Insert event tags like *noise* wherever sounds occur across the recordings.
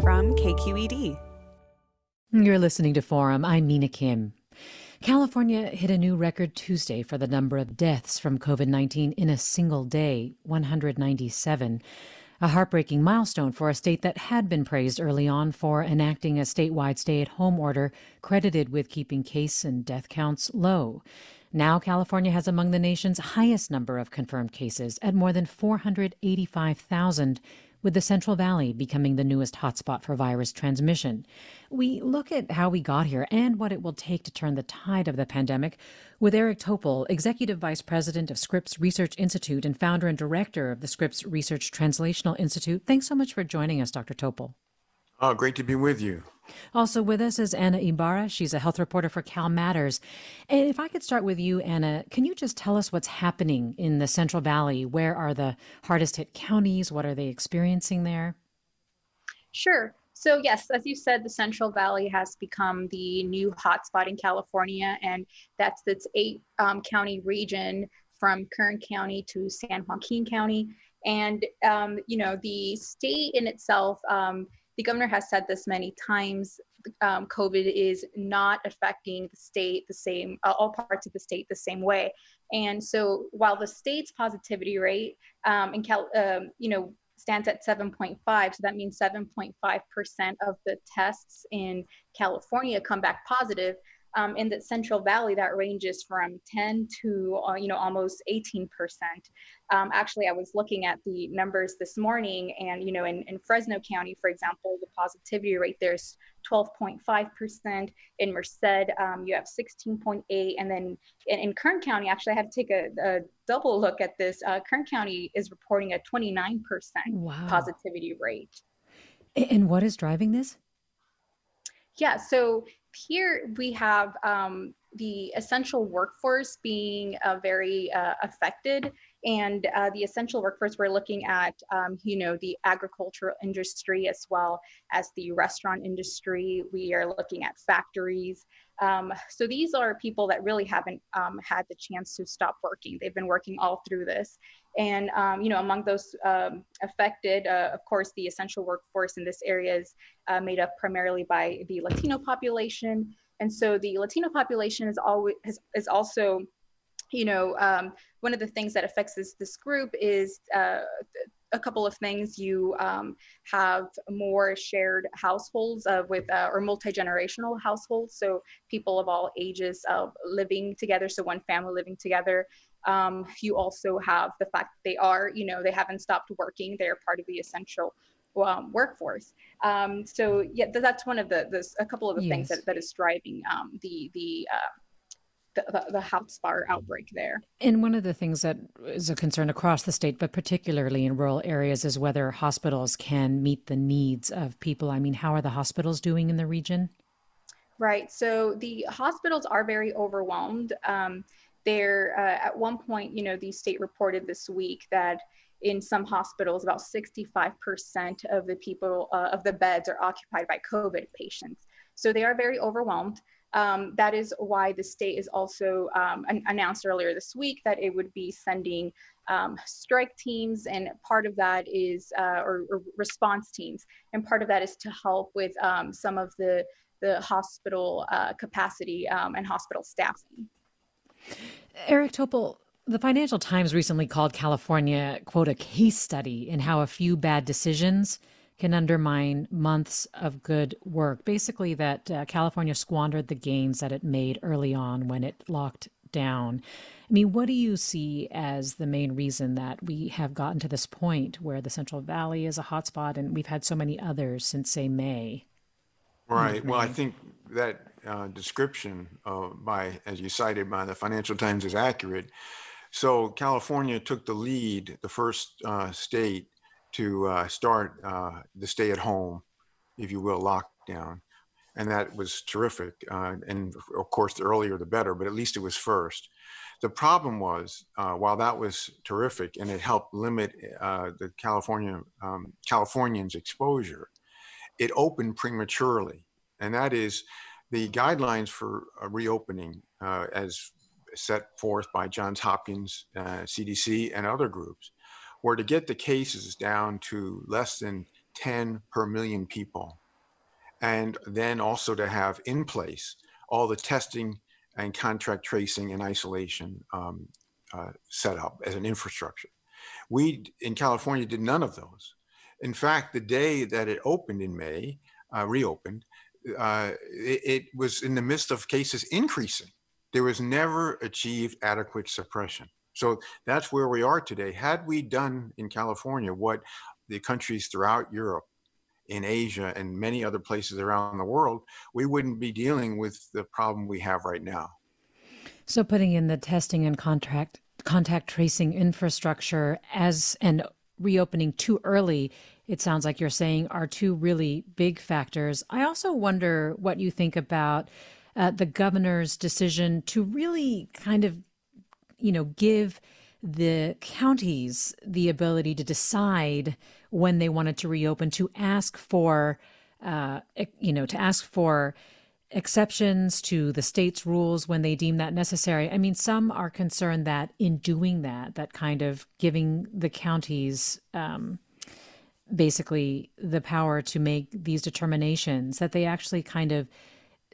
from KQED. You're listening to Forum. I'm Mina Kim. California hit a new record Tuesday for the number of deaths from COVID 19 in a single day 197. A heartbreaking milestone for a state that had been praised early on for enacting a statewide stay at home order credited with keeping case and death counts low. Now, California has among the nation's highest number of confirmed cases at more than 485,000, with the Central Valley becoming the newest hotspot for virus transmission. We look at how we got here and what it will take to turn the tide of the pandemic with Eric Topol, Executive Vice President of Scripps Research Institute and founder and director of the Scripps Research Translational Institute. Thanks so much for joining us, Dr. Topol. Oh, great to be with you. Also with us is Anna Ibarra. She's a health reporter for Cal Matters. And if I could start with you, Anna, can you just tell us what's happening in the Central Valley? Where are the hardest hit counties? What are they experiencing there? Sure. So, yes, as you said, the Central Valley has become the new hotspot in California, and that's its eight um, county region from Kern County to San Joaquin County. And, um, you know, the state in itself, um, the governor has said this many times um, COVID is not affecting the state the same, uh, all parts of the state the same way. And so while the state's positivity rate um, in Cal, um, you know, stands at 7.5, so that means 7.5% of the tests in California come back positive um, in the Central Valley, that ranges from 10 to uh, you know almost 18 percent. Um, actually, I was looking at the numbers this morning, and you know, in, in Fresno County, for example, the positivity rate there's 12.5 percent. In Merced, um, you have 16.8, and then in, in, Kern County, actually, I had to take a, a double look at this. Uh, Kern County is reporting a 29 percent wow. positivity rate. And what is driving this? Yeah, so here we have um, the essential workforce being uh, very uh, affected and uh, the essential workforce we're looking at um, you know the agricultural industry as well as the restaurant industry. We are looking at factories. Um, so these are people that really haven't um, had the chance to stop working. They've been working all through this. And um, you know among those um, affected uh, of course the essential workforce in this area is uh, made up primarily by the latino population. And so the latino population is always is also you know, um, one of the things that affects this, this group is uh, a couple of things. You um, have more shared households uh, with, uh, or multi-generational households. So people of all ages of living together. So one family living together. Um, you also have the fact that they are, you know, they haven't stopped working. They're part of the essential um, workforce. Um, so yeah, that's one of the, the a couple of the yes. things that, that is driving um, the, the, uh, the, the, the outbreak there. And one of the things that is a concern across the state, but particularly in rural areas, is whether hospitals can meet the needs of people. I mean, how are the hospitals doing in the region? Right. So the hospitals are very overwhelmed. Um, they're uh, at one point, you know, the state reported this week that in some hospitals, about 65% of the people uh, of the beds are occupied by COVID patients. So they are very overwhelmed. Um, that is why the state is also um, an- announced earlier this week that it would be sending um, strike teams, and part of that is uh, or, or, response teams, and part of that is to help with um, some of the the hospital uh, capacity um, and hospital staffing. Eric Topol, the Financial Times recently called California, quote, a case study in how a few bad decisions can undermine months of good work. Basically, that uh, California squandered the gains that it made early on when it locked down. I mean, what do you see as the main reason that we have gotten to this point where the Central Valley is a hotspot and we've had so many others since, say, May? Right. Well, I think that uh, description uh, by, as you cited, by the Financial Times is accurate. So California took the lead, the first uh, state to uh, start uh, the stay at home, if you will, lockdown. And that was terrific. Uh, and of course, the earlier the better, but at least it was first. The problem was, uh, while that was terrific and it helped limit uh, the California um, Californians' exposure, it opened prematurely, and that is the guidelines for reopening, uh, as set forth by Johns Hopkins, CDC, and other groups were to get the cases down to less than 10 per million people. And then also to have in place all the testing and contract tracing and isolation um, uh, set up as an infrastructure. We in California did none of those. In fact, the day that it opened in May, uh, reopened, uh, it, it, was in the midst of cases increasing. There was never achieved adequate suppression. So that's where we are today. Had we done in California what the countries throughout Europe, in Asia, and many other places around the world, we wouldn't be dealing with the problem we have right now. So, putting in the testing and contract contact tracing infrastructure as and reopening too early, it sounds like you're saying, are two really big factors. I also wonder what you think about uh, the governor's decision to really kind of, you know, give the counties the ability to decide when they wanted to reopen, to ask for, uh, you know, to ask for exceptions to the state's rules when they deem that necessary. I mean, some are concerned that in doing that, that kind of giving the counties um, basically the power to make these determinations, that they actually kind of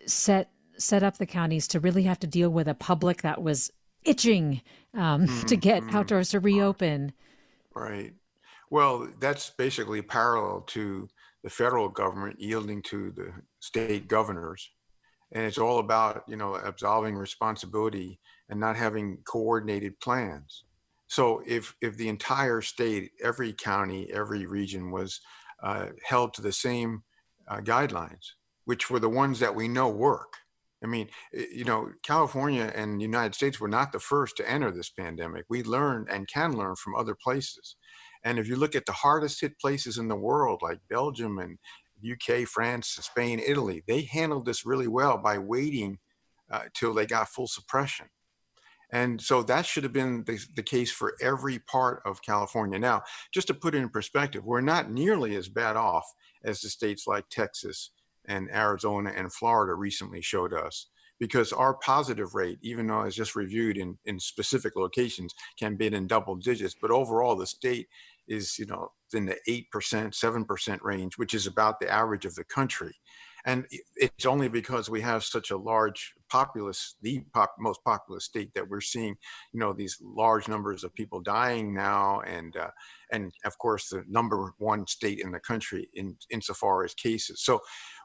set set up the counties to really have to deal with a public that was itching um, mm-hmm. *laughs* to get mm-hmm. outdoors to reopen. Right. Well, that's basically parallel to the federal government yielding to the state governors and it's all about you know absolving responsibility and not having coordinated plans so if if the entire state every county every region was uh, held to the same uh, guidelines which were the ones that we know work i mean you know california and the united states were not the first to enter this pandemic we learned and can learn from other places and if you look at the hardest hit places in the world like belgium and UK, France, Spain, Italy, they handled this really well by waiting uh, till they got full suppression. And so that should have been the, the, case for every part of California. Now, just to put it in perspective, we're not nearly as bad off as the states like Texas and Arizona and Florida recently showed us because our positive rate, even though it's just reviewed in, in specific locations, can be in double digits. But overall, the state is, you know, in the 8%, 7% range, which is about the average of the country. And it's only because we have such a large populous, the pop, most populous state that we're seeing, you know, these large numbers of people dying now, and uh, and of course the number one state in the country in insofar as cases. So,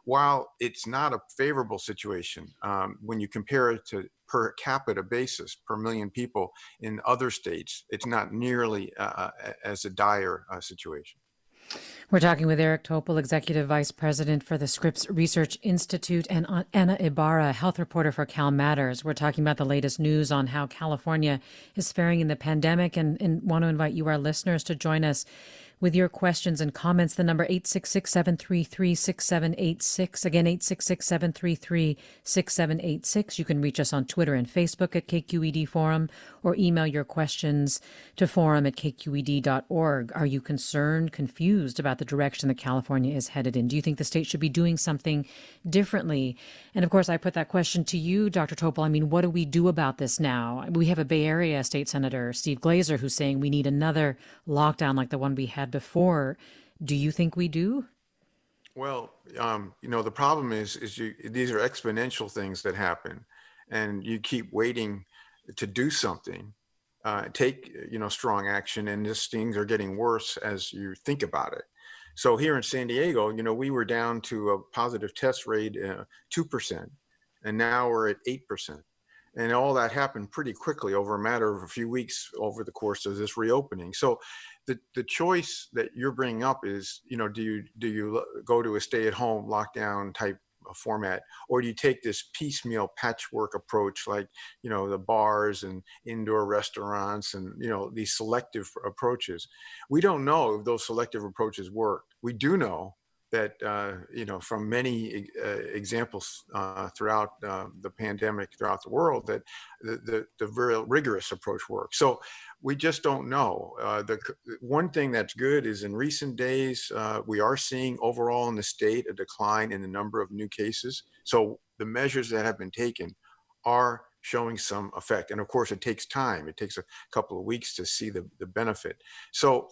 while it's not a favorable situation um, when you compare it to per capita basis per million people in other states, it's not nearly uh, uh as a dire uh, situation. We're talking with Eric Topol, Executive Vice President for the Scripps Research Institute, and Anna Ibarra, health reporter for Cal Matters. We're talking about the latest news on how California is faring in the pandemic and, and want to invite you, our listeners, to join us with your questions and comments. The number 866-733-6786. Again, 866-733-6786. You can reach us on Twitter and Facebook at KQED Forum or email your questions to forum at kqed.org. Are you concerned, confused about the direction that California is headed in? Do you think the state should be doing something differently? And of course, I put that question to you, Dr. Topol. I mean, what do we do about this now? We have a Bay Area State Senator, Steve Glazer, who's saying we need another lockdown like the one we had before. Do you think we do? Well, um, you know, the problem is, is you, these are exponential things that happen, and you keep waiting to do something, uh, take you know strong action, and these things are getting worse as you think about it. So here in San Diego, you know, we were down to a positive test rate uh, two uh, percent, and now we're at eight percent and all that happened pretty quickly over a matter of a few weeks over the course of this reopening so the the choice that you're bringing up is you know do you do you go to a stay at home lockdown type format? Or do you take this piecemeal patchwork approach like you know the bars and indoor restaurants and you know these selective approaches? We don't know if those selective approaches work. We do know that uh, you know from many uh, examples uh, throughout uh, the pandemic throughout the world that the, the, the, very rigorous approach works. So we just don't know. Uh, the one thing that's good is in recent days uh, we are seeing overall in the state a decline in the number of new cases. So the measures that have been taken are showing some effect. And of course it takes time. It takes a couple of weeks to see the, the benefit. So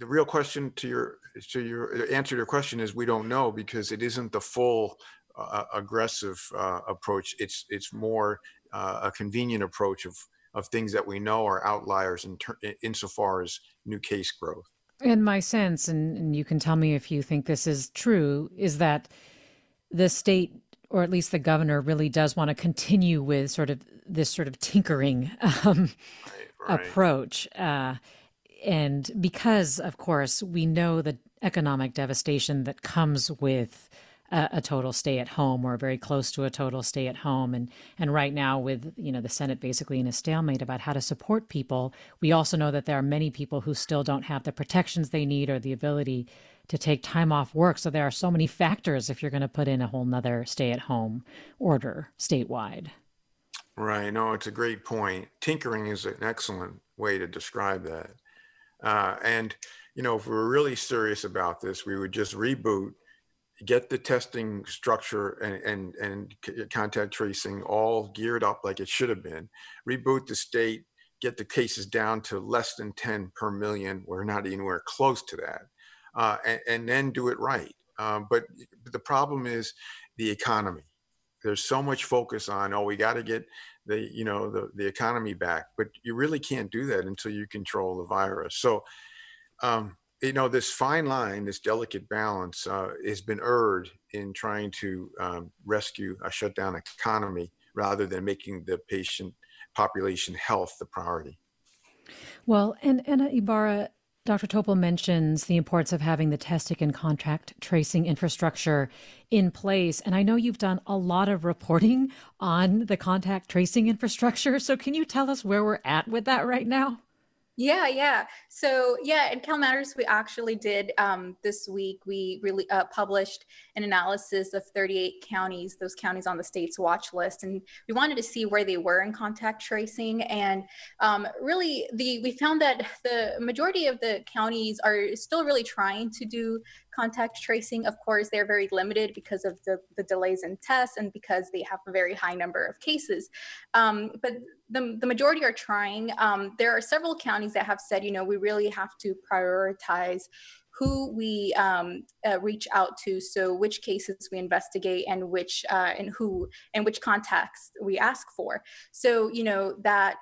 the real question to your to your answer to your question is we don't know because it isn't the full uh, aggressive uh, approach. It's it's more uh, a convenient approach of of things that we know are outliers in ter- insofar as new case growth. And my sense, and, and you can tell me if you think this is true, is that the state, or at least the governor, really does want to continue with sort of this sort of tinkering *laughs* um, right, right. approach. Uh, and because, of course, we know the economic devastation that comes with a, a, total stay at home or very close to a total stay at home. And and right now with you know the senate basically in a stalemate about how to support people we also know that there are many people who still don't have the protections they need or the ability to take time off work. So there are so many factors if you're going to put in a whole nother stay at home order statewide. Right. No it's a great point. Tinkering is an excellent way to describe that uh, and you know if we were really serious about this we would just reboot get the testing structure and, and, and contact tracing all geared up like it should have been, reboot the state, get the cases down to less than 10 per million. We're not anywhere close to that. Uh, and, and, then do it right. Uh, but the problem is the economy. There's so much focus on, oh, we got to get the, you know, the, the economy back, but you really can't do that until you control the virus. So, um, you know, this fine line, this delicate balance uh, has been erred in trying to um, rescue a shutdown economy rather than making the patient population health the priority. Well, and Anna Ibarra, Dr. Topol mentions the importance of having the testing and contact tracing infrastructure in place. And I know you've done a lot of reporting on the contact tracing infrastructure. So can you tell us where we're at with that right now? Yeah, yeah. So yeah, in Cal Matters, we actually did um, this week. We really uh, published an analysis of 38 counties, those counties on the state's watch list, and we wanted to see where they were in contact tracing. And um, really, the we found that the majority of the counties are still really trying to do contact tracing. Of course, they're very limited because of the, the delays in tests and because they have a very high number of cases. Um, but the, the majority are trying. Um, there are several counties that have said, you know, we really have to prioritize who we um, uh, reach out to so which cases we investigate and which uh, and who and which contacts we ask for so you know that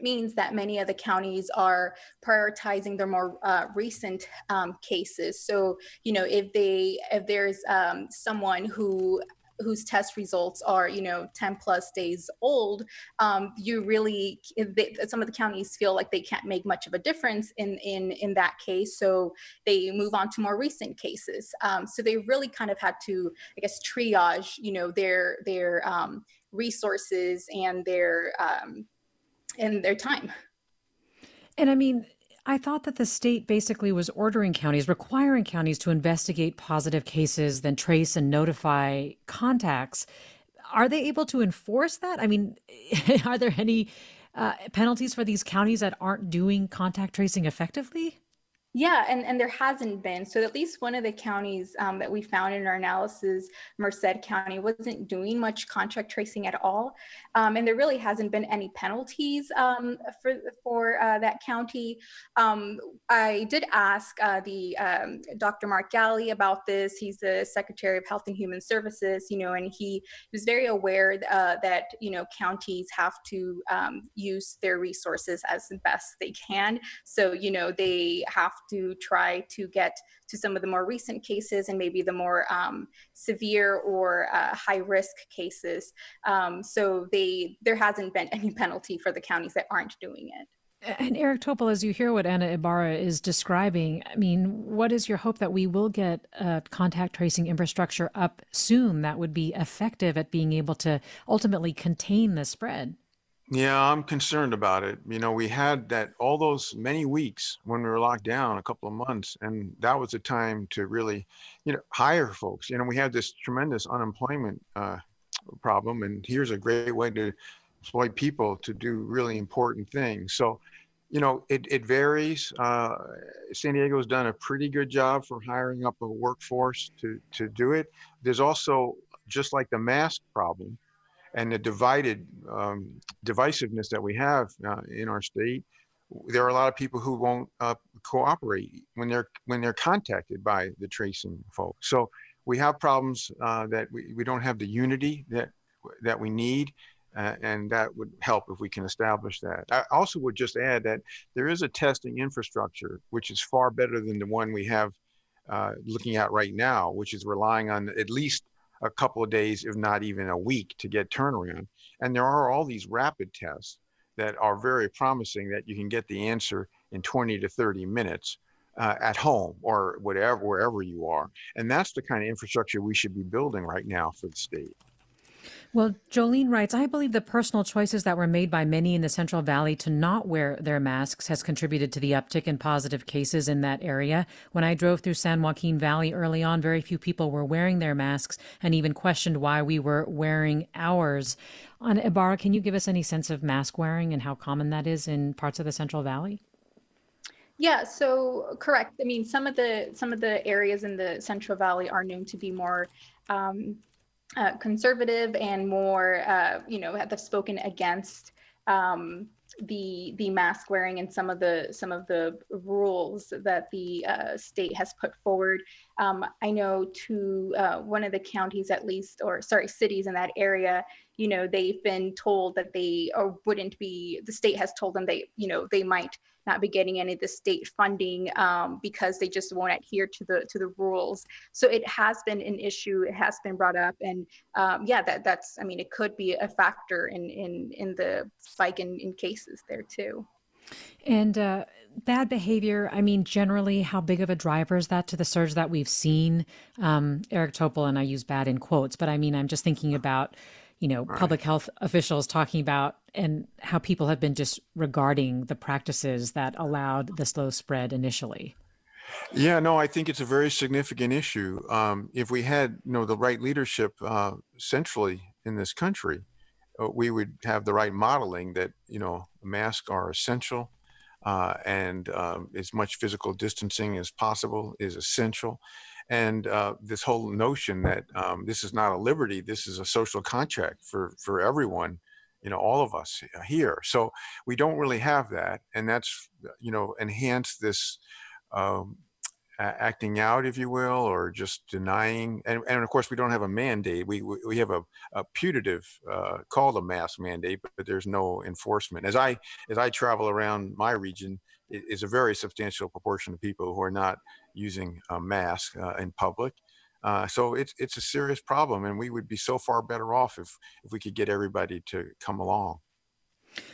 means that many of the counties are prioritizing their more uh, recent um, cases. So, you know, if they if there's um, someone who whose test results are you know 10 plus days old um, you really they, some of the counties feel like they can't make much of a difference in in in that case so they move on to more recent cases um, so they really kind of had to i guess triage you know their their um, resources and their um, in their time. And I mean, I thought that the state basically was ordering counties, requiring counties to investigate positive cases, then trace and notify contacts. Are they able to enforce that? I mean, *laughs* are there any uh, penalties for these counties that aren't doing contact tracing effectively? Yeah, and, and there hasn't been. So at least one of the counties um, that we found in our analysis, Merced County, wasn't doing much contract tracing at all. Um, and there really hasn't been any penalties um, for, for uh, that county. Um, I did ask uh, the um, Dr. Mark Ghaly about this. He's the Secretary of Health and Human Services, you know, and he was very aware uh, that, you know, counties have to um, use their resources as best they can. So, you know, they have to try to get to some of the more recent cases and maybe the more um, severe or uh, high risk cases. Um, so they there hasn't been any penalty for the counties that aren't doing it. And Eric Topol, as you hear what Anna Ibarra is describing, I mean, what is your hope that we will get a contact tracing infrastructure up soon that would be effective at being able to ultimately contain the spread? Yeah, I'm concerned about it. You know, we had that all those many weeks when we were locked down, a couple of months, and that was a time to really, you know, hire folks. You know, we had this tremendous unemployment uh, problem, and here's a great way to exploit people to do really important things. So, you know, it, it varies. Uh, San Diego's done a pretty good job for hiring up a workforce to, to do it. There's also, just like the mask problem, and the divided um, divisiveness that we have uh, in our state, there are a lot of people who won't uh, cooperate when they're when they're contacted by the tracing folks. So we have problems uh, that we, we don't have the unity that that we need. Uh, and that would help if we can establish that. I also would just add that there is a testing infrastructure which is far better than the one we have uh, looking at right now, which is relying on at least a couple of days, if not even a week, to get turnaround. And there are all these rapid tests that are very promising that you can get the answer in 20 to 30 minutes uh, at home or whatever, wherever you are. And that's the kind of infrastructure we should be building right now for the state. Well, Jolene writes, I believe the personal choices that were made by many in the Central Valley to not wear their masks has contributed to the uptick in positive cases in that area. When I drove through San Joaquin Valley early on, very few people were wearing their masks and even questioned why we were wearing ours. Anna Ibarra, can you give us any sense of mask wearing and how common that is in parts of the Central Valley? Yeah, so correct. I mean, some of the some of the areas in the Central Valley are known to be more um, uh, conservative and more, uh, you know, have spoken against um, the the mask wearing and some of the some of the rules that the uh, state has put forward. Um, I know to uh, one of the counties at least, or sorry, cities in that area, you know, they've been told that they or wouldn't be. The state has told them they, you know, they might not be getting any of the state funding um, because they just won't adhere to the to the rules. So it has been an issue. It has been brought up, and um, yeah, that that's. I mean, it could be a factor in in in the spike in, in cases there too. And uh, bad behavior, I mean, generally, how big of a driver is that to the surge that we've seen? Um, Eric Topol, and I use bad in quotes, but I mean, I'm just thinking about you know, right. public health officials talking about and how people have been disregarding the practices that allowed the slow spread initially. Yeah, no, I think it's a very significant issue. Um, if we had, you know, the right leadership uh, centrally in this country, uh, we would have the right modeling that, you know, masks are essential uh, and um, as much physical distancing as possible is essential and uh, this whole notion that um, this is not a liberty this is a social contract for for everyone you know all of us here. So we don't really have that and that's you know enhanced this um, acting out if you will or just denying and, and of course we don't have a mandate we we have a, a putative uh, called a mask mandate but, but there's no enforcement as i as i travel around my region it is a very substantial proportion of people who are not using a mask uh, in public. Uh, so it's it's a serious problem, and we would be so far better off if if we could get everybody to come along.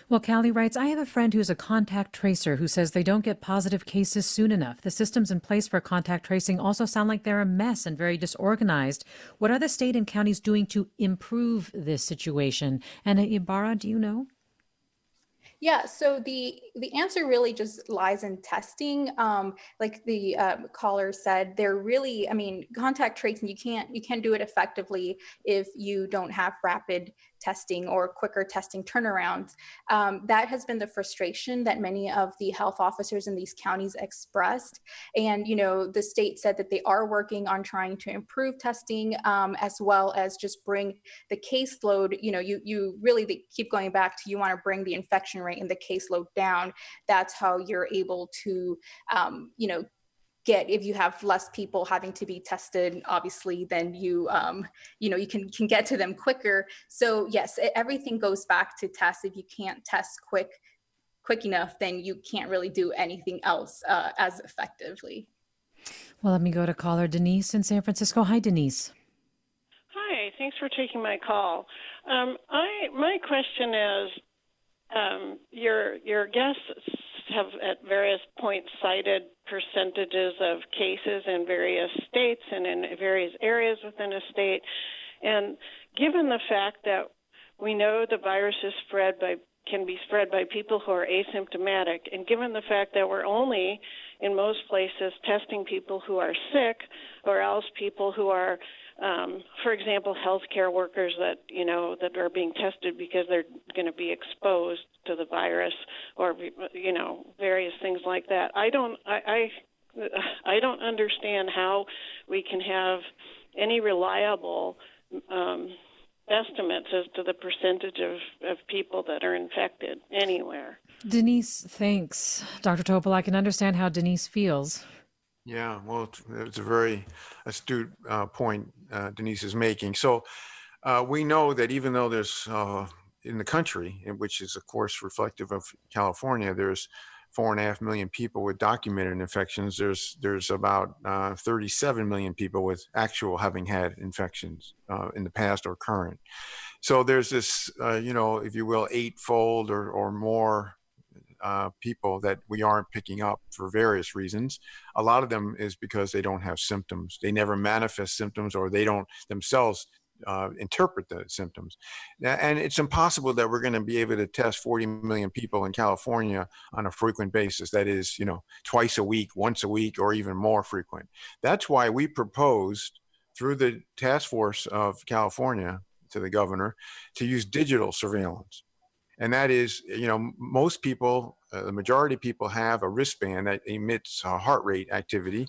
Well, Callie writes, I have a friend who's a contact tracer who says they don't get positive cases soon enough. The systems in place for contact tracing also sound like they're a mess and very disorganized. What are the state and counties doing to improve this situation? And Ibarra, do you know? Yeah, so the the answer really just lies in testing. Um, like the uh, caller said, they're really, I mean, contact tracing. You can't you can't do it effectively if you don't have rapid testing or quicker testing turnarounds. Um, that has been the frustration that many of the health officers in these counties expressed. And, you know, the state said that they are working on trying to improve testing um, as well as just bring the caseload, you know, you, you really keep going back to you want to bring the infection rate and the caseload down. That's how you're able to, um, you know, get if you have less people having to be tested obviously then you um, you know you can can get to them quicker. So yes everything goes back to test if you can't test quick quick enough then you can't really do anything else uh, as effectively. Well let me go to caller denise in san francisco. Hi denise. Hi. Thanks for taking my call. Um, i my question is um, your your guests have at various points cited percentages of cases in various states and in various areas within a state. And given the fact that we know the virus is spread by can be spread by people who are asymptomatic, and given the fact that we're only in most places testing people who are sick or else people who are um, for example, healthcare workers that you know that are being tested because they're going to be exposed to the virus, or you know various things like that. I don't, I, I, I don't understand how we can have any reliable um, estimates as to the percentage of, of people that are infected anywhere. Denise, thanks. Dr. Topol, I can understand how Denise feels. Yeah, well, it's a very astute uh, point uh, Denise is making. So uh, we know that even though there's uh, in the country, which is of course reflective of California, there's four and a half million people with documented infections. There's there's about uh, 37 million people with actual having had infections uh, in the past or current. So there's this, uh, you know, if you will, eightfold or or more uh, people that we aren't picking up for various reasons. A lot of them is because they don't have symptoms. They never manifest symptoms, or they don't themselves uh, interpret the symptoms. And it's impossible that we're going to be able to test 40 million people in California on a frequent basis. That is, you know, twice a week, once a week, or even more frequent. That's why we proposed through the task force of California to the governor to use digital surveillance. And that is, you know, most people, uh, the majority of people have a wristband that emits heart rate activity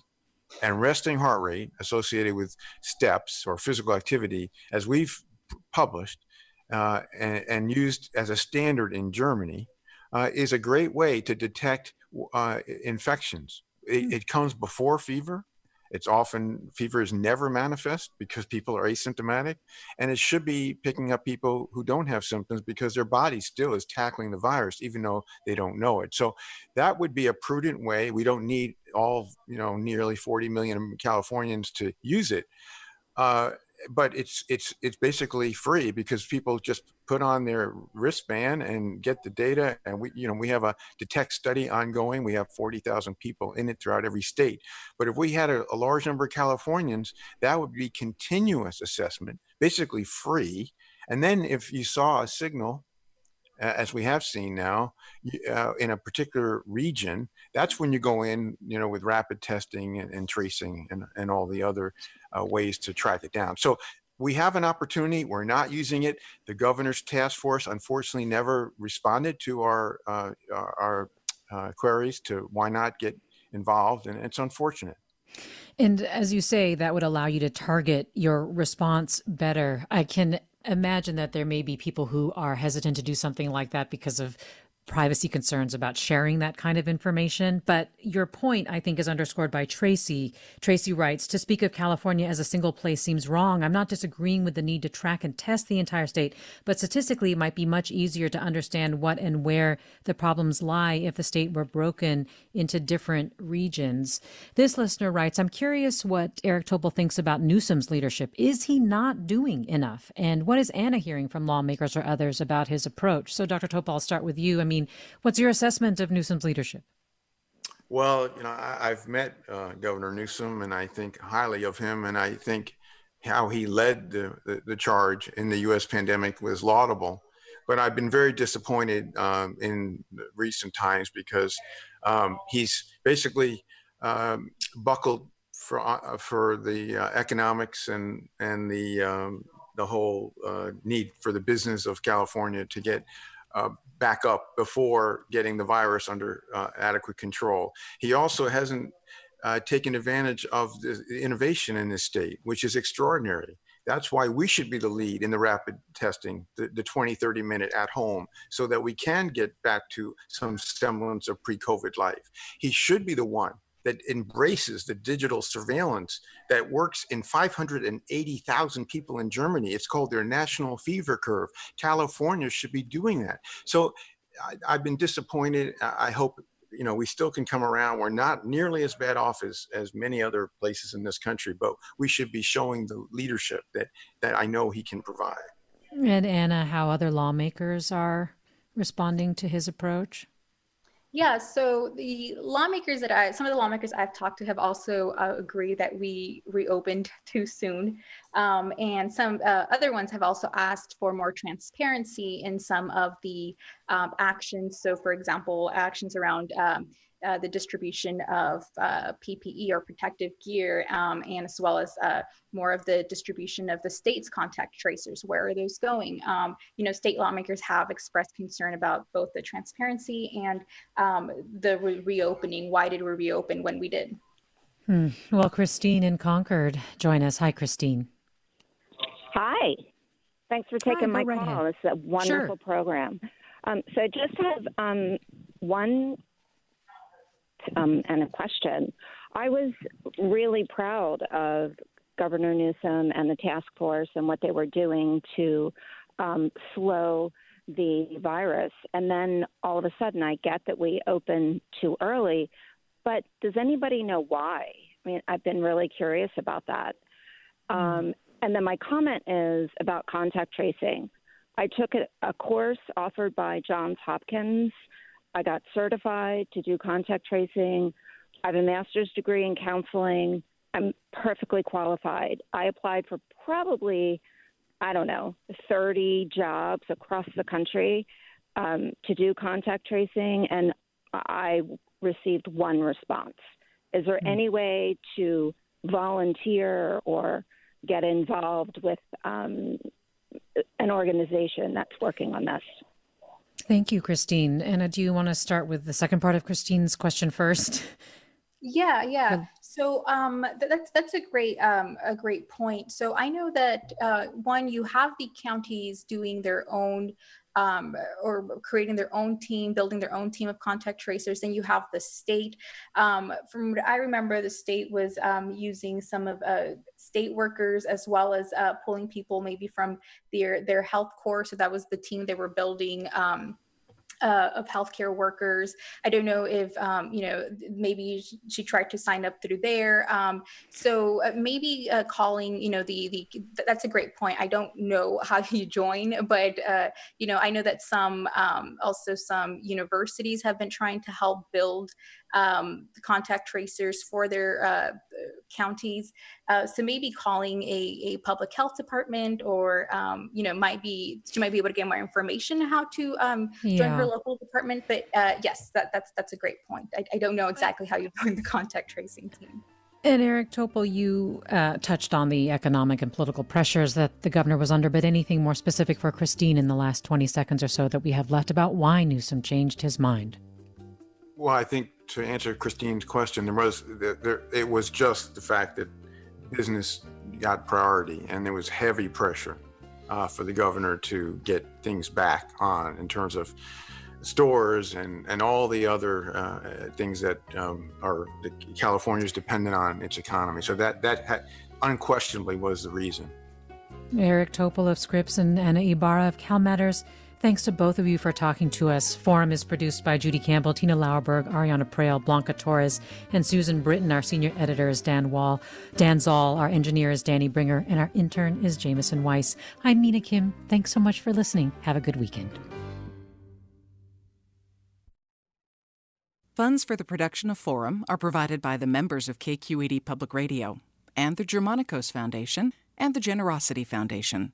and resting heart rate associated with steps or physical activity, as we've published uh, and, and, used as a standard in Germany, uh, is a great way to detect uh, infections. It, hmm. it, comes before fever. It's often fever is never manifest because people are asymptomatic, and it should be picking up people who don't have symptoms because their body still is tackling the virus, even though they don't know it. So that would be a prudent way. We don't need all you know nearly 40 million Californians to use it. Uh, but it's it's it's basically free because people just put on their wristband and get the data and we you know we have a detect study ongoing. We have 40,000 people in it throughout every state. But if we had a, a large number of Californians that would be continuous assessment basically free. And then if you saw a signal as we have seen now uh, in a particular region that's when you go in you know with rapid testing and, and tracing and, and all the other uh, ways to track it down. So we have an opportunity we're not using it. The governor's task force unfortunately never responded to our uh, our uh, queries to why not get involved and it's unfortunate. And as you say, that would allow you to target your response better. I can imagine that there may be people who are hesitant to do something like that because of privacy concerns about sharing that kind of information. But your point, I think, is underscored by Tracy. Tracy writes To speak of California as a single place seems wrong. I'm not disagreeing with the need to track and test the entire state, but statistically, it might be much easier to understand what and where the problems lie if the state were broken into different regions. This listener writes I'm curious what Eric Topol thinks about Newsom's leadership. Is he not doing enough? And what is Anna hearing from lawmakers or others about his approach? So, Dr. Topol, I'll start with you. I mean, what's your assessment of Newsom's leadership? Well, you know, I, have met uh, Governor Newsom, and I think highly of him, and I think how he led the, the, the charge in the U.S. pandemic was laudable. But I've been very disappointed um, in recent times because um, he's basically um, buckled for uh, for the uh, economics and and the um, the whole uh, need for the business of California to get uh, back up before getting the virus under uh, adequate control. He also hasn't uh, taken advantage of the innovation in this state, which is extraordinary. That's why we should be the lead in the rapid testing, the, the 20, 30 minute at home, so that we can get back to some semblance of pre COVID life. He should be the one that embraces the digital surveillance that works in 580,000 people in Germany. It's called their national fever curve. California should be doing that. So I, have been disappointed. I hope you know we still can come around. We're not nearly as bad off as as many other places in this country, but we should be showing the leadership that that I know he can provide. And Anna, how other lawmakers are responding to his approach? Yeah, so the lawmakers that I, some of the lawmakers I've talked to have also uh, agreed that we reopened *laughs* too soon. Um, and some uh, other ones have also asked for more transparency in some of the um, actions. So, for example, actions around um, uh, the distribution of uh, PPE or protective gear, um, and as well as uh, more of the distribution of the state's contact tracers. Where are those going? Um, you know, state lawmakers have expressed concern about both the transparency and um, the re- reopening. Why did we reopen when we did? Hmm. Well, Christine in Concord, join us. Hi, Christine. Hi. Thanks for taking Hi, my right call. ahead. is a wonderful Sure. program. Um, so I just have um, one um, and a question. I was really proud of Governor Newsom and the task force and what they were doing to um, slow the virus. And then all of a sudden, I get that we open too early. But does anybody know why? I mean, I've been really curious about that. Um, and then my comment is about contact tracing. I took a, a course offered by Johns Hopkins. I got certified to do contact tracing. I have a master's degree in counseling. I'm perfectly qualified. I applied for probably, I don't know, 30 jobs across the country um, to do contact tracing, and I received one response. Is there any way to volunteer or get involved with um, an organization that's working on this? Thank you, Christine. Anna, do you want to start with the second part of Christine's question first? Yeah, yeah. So um, th- that's that's a great um, a great point. So I know that uh, one, you have the counties doing their own um, or creating their own team, building their own team of contact tracers. Then you have the state. Um, from what I remember, the state was um, using some of uh, state workers as well as uh, pulling people maybe from their their health corps. So that was the team they were building. Um, uh, of healthcare workers. I don't know if um, you know maybe she tried to sign up through there. Um, so uh, maybe uh, calling you know the the that's a great point. I don't know *laughs* how you join, but uh, you know I know that some um, also some universities have been trying to help build um, the contact tracers for their uh, counties. Uh, so maybe calling a, a public health department or um, you know might be she might be able to get more information how to um, join her local department. But uh, yes, that, that's that's a great point. I, I don't know exactly how you *laughs* join the contact tracing team. And Eric Topol, you uh, touched on the economic and political pressures that the governor was under, but anything more specific for Christine in the last 20 seconds or so that we have left about why Newsom changed his mind? Well, I think to answer Christine's question, there was there, it was just the fact that business got priority, and there was heavy pressure uh, for the governor to get things back on in terms of stores and and all the other uh, things that um, are that California is dependent on its economy. So that that ha- unquestionably was the reason. Eric Topol of Scripps and Anna Ibarra of Cal Matters. Thanks to both of you for talking to us. Forum is produced by Judy Campbell, Tina Lauerberg, Ariana Proehl, Blanca Torres, and Susan Britton. Our senior editor is Dan Wall. Dan Zoll, our engineer is Danny Bringer, and our intern is Jamison Weiss. I'm Mina Kim. Thanks so much for listening. Have a good weekend. Funds for the production of Forum are provided by the members of KQED Public Radio and the Germanacos Foundation and the Generosity Foundation.